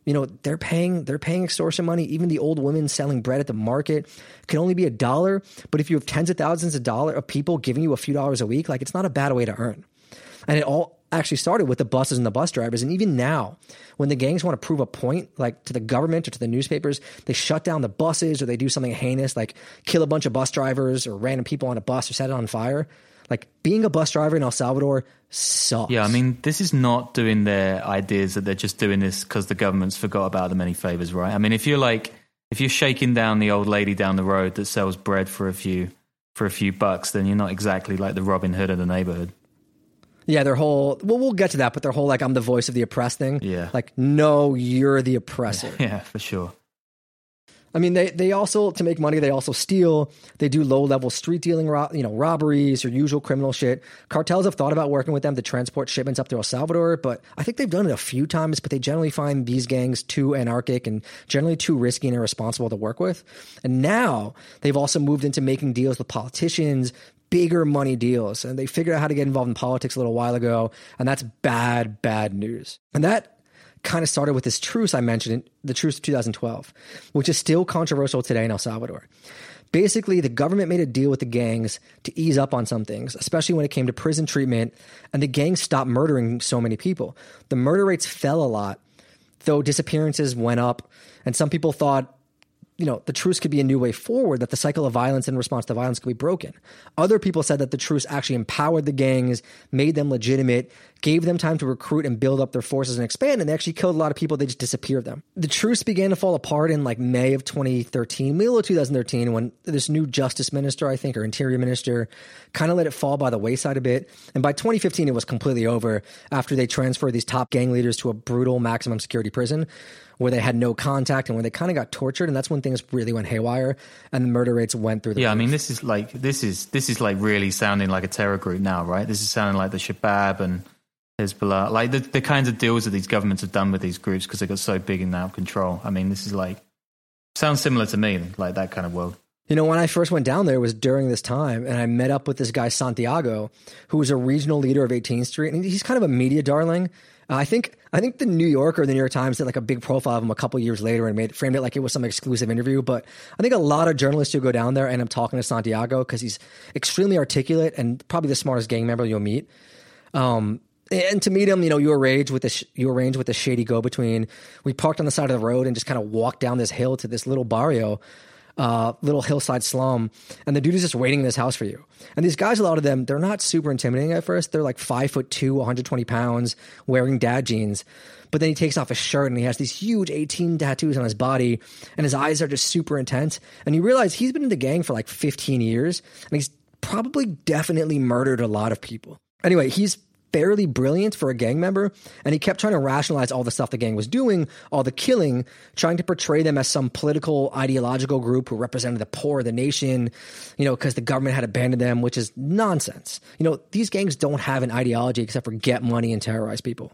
you know, they're paying they're paying extortion money. Even the old women selling bread at the market can only be a dollar. But if you have tens of thousands of dollar of people giving you a few dollars a week, like it's not a bad way to earn. And it all actually started with the buses and the bus drivers. And even now, when the gangs want to prove a point, like to the government or to the newspapers, they shut down the buses or they do something heinous, like kill a bunch of bus drivers or random people on a bus or set it on fire. Like being a bus driver in El Salvador sucks. Yeah, I mean, this is not doing their ideas that they're just doing this because the government's forgot about them any favors, right? I mean, if you're like, if you're shaking down the old lady down the road that sells bread for a few for a few bucks, then you're not exactly like the Robin Hood of the neighborhood. Yeah, their whole well, we'll get to that, but their whole like I'm the voice of the oppressed thing. Yeah. Like, no, you're the oppressor. Yeah, (laughs) for sure. I mean, they they also to make money, they also steal. They do low level street dealing, ro- you know, robberies or usual criminal shit. Cartels have thought about working with them to transport shipments up to El Salvador, but I think they've done it a few times. But they generally find these gangs too anarchic and generally too risky and irresponsible to work with. And now they've also moved into making deals with politicians, bigger money deals, and they figured out how to get involved in politics a little while ago. And that's bad, bad news. And that kind of started with this truce I mentioned, the truce of 2012, which is still controversial today in El Salvador. Basically, the government made a deal with the gangs to ease up on some things, especially when it came to prison treatment, and the gangs stopped murdering so many people. The murder rates fell a lot, though disappearances went up, and some people thought you know, the truce could be a new way forward, that the cycle of violence in response to violence could be broken. Other people said that the truce actually empowered the gangs, made them legitimate, gave them time to recruit and build up their forces and expand, and they actually killed a lot of people, they just disappeared them. The truce began to fall apart in like May of 2013, middle of 2013, when this new justice minister, I think, or interior minister, kind of let it fall by the wayside a bit. And by 2015, it was completely over after they transferred these top gang leaders to a brutal maximum security prison where they had no contact and where they kind of got tortured, and that's when things really went haywire and the murder rates went through the Yeah, I mean, this is like this is this is like really sounding like a terror group now, right? This is sounding like the Shabab and Hezbollah, like the the kinds of deals that these governments have done with these groups because they got so big and out of control. I mean, this is like sounds similar to me, like that kind of world. You know, when I first went down there, it was during this time, and I met up with this guy Santiago, who was a regional leader of 18th Street, and he's kind of a media darling. Uh, I think I think the New Yorker, or the New York Times, did like a big profile of him a couple years later and made framed it like it was some exclusive interview. But I think a lot of journalists who go down there end up talking to Santiago because he's extremely articulate and probably the smartest gang member you'll meet. Um, and to meet him, you know, you arrange with you arrange with the shady go between. We parked on the side of the road and just kind of walked down this hill to this little barrio, uh, little hillside slum, and the dude is just waiting in this house for you. And these guys, a lot of them, they're not super intimidating at first. They're like five foot two, 120 pounds, wearing dad jeans. But then he takes off his shirt and he has these huge 18 tattoos on his body, and his eyes are just super intense. And you realize he's been in the gang for like 15 years, and he's probably definitely murdered a lot of people. Anyway, he's fairly brilliant for a gang member, and he kept trying to rationalize all the stuff the gang was doing, all the killing, trying to portray them as some political, ideological group who represented the poor of the nation, you know, because the government had abandoned them, which is nonsense. You know, these gangs don't have an ideology except for get money and terrorize people.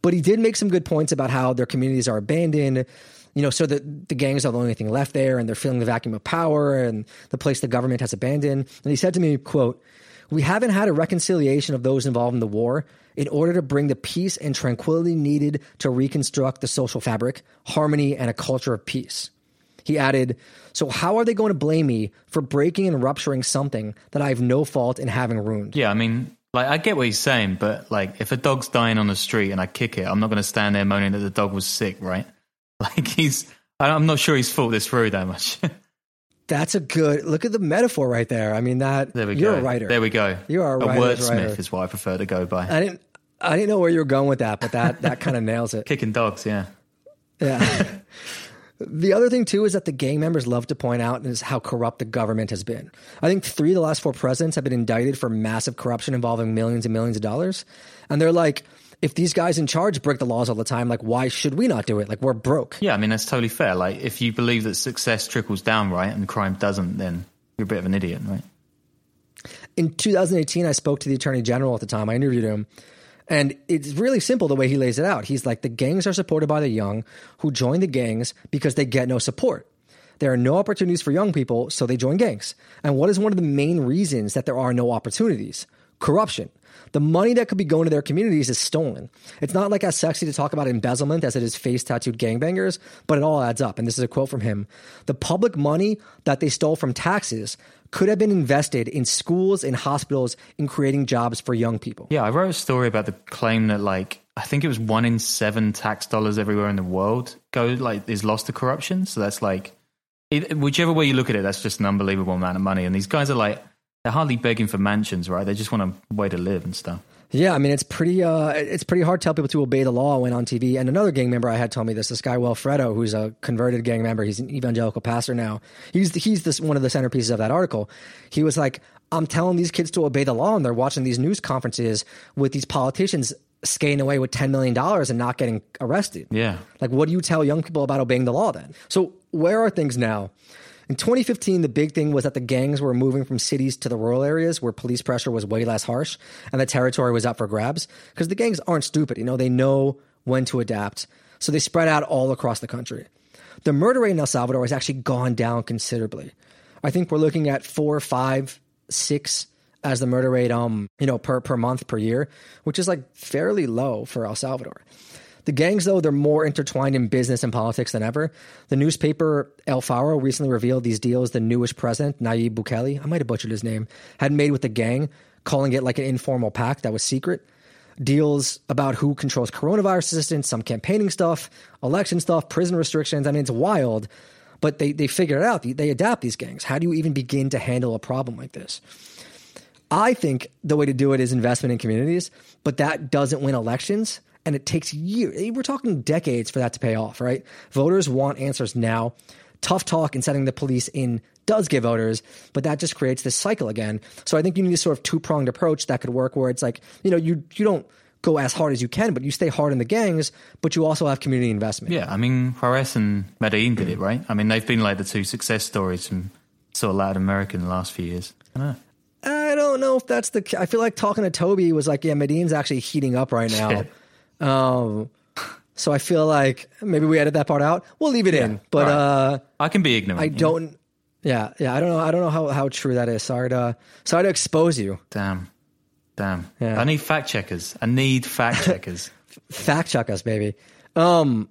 But he did make some good points about how their communities are abandoned. You know, so that the gangs are the only thing left there, and they're feeling the vacuum of power and the place the government has abandoned. And he said to me, "quote we haven't had a reconciliation of those involved in the war in order to bring the peace and tranquility needed to reconstruct the social fabric, harmony, and a culture of peace. He added, So, how are they going to blame me for breaking and rupturing something that I have no fault in having ruined? Yeah, I mean, Like I get what he's saying, but like if a dog's dying on the street and I kick it, I'm not going to stand there moaning that the dog was sick, right? (laughs) Like he's, I'm not sure he's thought this through that much. (laughs) That's a good look at the metaphor right there. I mean that there we you're go. a writer. There we go. You are a, a wordsmith writer. is what I prefer to go by. I didn't I didn't know where you were going with that, but that that kind of (laughs) nails it. Kicking dogs, yeah. Yeah. (laughs) the other thing too is that the gang members love to point out is how corrupt the government has been. I think three of the last four presidents have been indicted for massive corruption involving millions and millions of dollars, and they're like, if these guys in charge break the laws all the time, like why should we not do it? Like we're broke. Yeah, I mean that's totally fair. Like if you believe that success trickles down, right, and crime doesn't, then you're a bit of an idiot, right? in 2018, I spoke to the attorney general at the time. I interviewed him. And it's really simple the way he lays it out. He's like, the gangs are supported by the young who join the gangs because they get no support. There are no opportunities for young people, so they join gangs. And what is one of the main reasons that there are no opportunities? Corruption. The money that could be going to their communities is stolen. It's not like as sexy to talk about embezzlement as it is face tattooed gangbangers, but it all adds up. And this is a quote from him The public money that they stole from taxes could have been invested in schools and hospitals in creating jobs for young people. Yeah, I wrote a story about the claim that like I think it was one in seven tax dollars everywhere in the world go like is lost to corruption. So that's like it, whichever way you look at it, that's just an unbelievable amount of money. And these guys are like they're hardly begging for mansions, right? They just want a way to live and stuff. Yeah, I mean it's pretty uh, it's pretty hard to tell people to obey the law when on TV. And another gang member I had told me this. This guy Wilfredo, who's a converted gang member, he's an evangelical pastor now. He's he's this one of the centerpieces of that article. He was like, I'm telling these kids to obey the law, and they're watching these news conferences with these politicians skating away with ten million dollars and not getting arrested. Yeah. Like, what do you tell young people about obeying the law then? So where are things now? In 2015, the big thing was that the gangs were moving from cities to the rural areas where police pressure was way less harsh and the territory was up for grabs. Because the gangs aren't stupid, you know, they know when to adapt. So they spread out all across the country. The murder rate in El Salvador has actually gone down considerably. I think we're looking at four, five, six as the murder rate, um, you know, per per month per year, which is like fairly low for El Salvador. The gangs, though, they're more intertwined in business and politics than ever. The newspaper El Faro recently revealed these deals the newest president, Nayib Bukele, I might have butchered his name, had made with the gang, calling it like an informal pact that was secret. Deals about who controls coronavirus assistance, some campaigning stuff, election stuff, prison restrictions. I mean, it's wild, but they, they figure it out. They, they adapt these gangs. How do you even begin to handle a problem like this? I think the way to do it is investment in communities, but that doesn't win elections and it takes years. We're talking decades for that to pay off, right? Voters want answers now. Tough talk and setting the police in does give voters, but that just creates this cycle again. So I think you need a sort of two pronged approach that could work where it's like, you know, you you don't go as hard as you can, but you stay hard in the gangs, but you also have community investment. Yeah, I mean Juarez and Medellin did it, right? I mean they've been like the two success stories from sort of Latin America in the last few years. I don't know. I don't know if that's the. I feel like talking to Toby was like, yeah, Medellin's actually heating up right now. Um, so I feel like maybe we edit that part out. We'll leave it in, but Right. uh, I can be ignorant. I don't. Yeah, yeah. I don't know. I don't know how, how true that is. Sorry to sorry to expose you. Damn. Damn. Yeah. I need fact checkers. I need fact (laughs) checkers. Fact check us, baby. Um,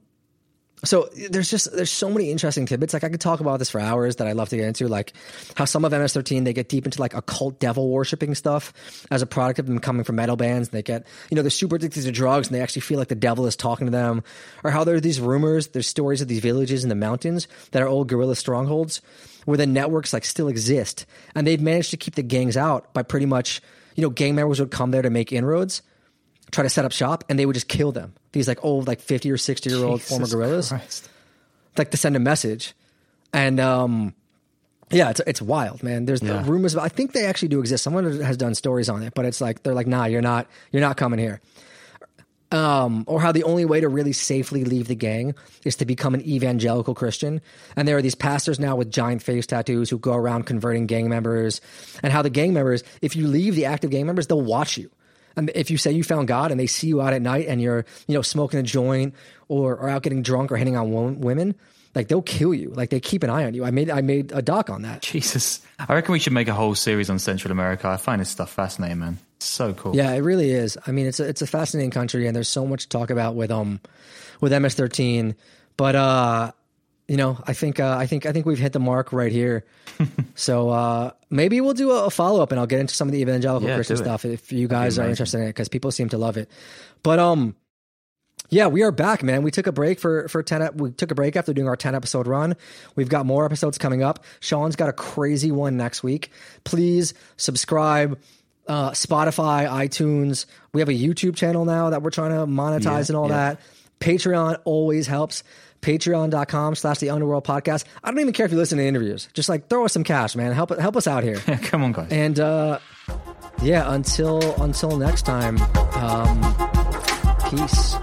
so there's just there's so many interesting tidbits. Like I could talk about this for hours that I love to get into. Like how some of MS13 they get deep into like occult devil worshipping stuff as a product of them coming from metal bands. And they get you know they're super addicted to drugs and they actually feel like the devil is talking to them. Or how there are these rumors, there's stories of these villages in the mountains that are old guerrilla strongholds where the networks like still exist and they've managed to keep the gangs out by pretty much you know gang members would come there to make inroads try to set up shop and they would just kill them. These like old, like 50 or 60 year old former guerrillas, Christ. like to send a message. And, um, yeah, it's, it's wild, man. There's Yeah. rumors about, I think they actually do exist. Someone has done stories on it, but it's like, they're like, nah, you're not, you're not coming here. Um, or how the only way to really safely leave the gang is to become an evangelical Christian. And there are these pastors now with giant face tattoos who go around converting gang members. And how the gang members, if you leave the active gang members, they'll watch you. And if you say you found God and they see you out at night and you're, you know, smoking a joint or, or out getting drunk or hitting on wo- women, like they'll kill you. Like they keep an eye on you. I made I made a doc on that. Jesus. I reckon we should make a whole series on Central America. I find this stuff fascinating, man. It's so cool. Yeah, it really is. I mean, it's a, it's a fascinating country, and there's so much to talk about with um with MS13. But uh, you know, I think uh, I think I think we've hit the mark right here. (laughs) so uh, maybe we'll do a, a follow up, and I'll get into some of the evangelical Yeah, Christian stuff if you guys are interested in it because people seem to love it. But um, yeah, we are back, man. We took a break for for ten. We took a break after doing our ten episode run. We've got more episodes coming up. Sean's got a crazy one next week. Please subscribe. Uh, Spotify, iTunes. We have a YouTube channel now that we're trying to monetize Yeah, and all yeah. that. Patreon always helps. Patreon.com slash the underworld podcast. I don't even care if you listen to interviews. Just like throw us some cash, man. Help help us out here. (laughs) Come on, guys. and uh yeah, until until next time. Um peace.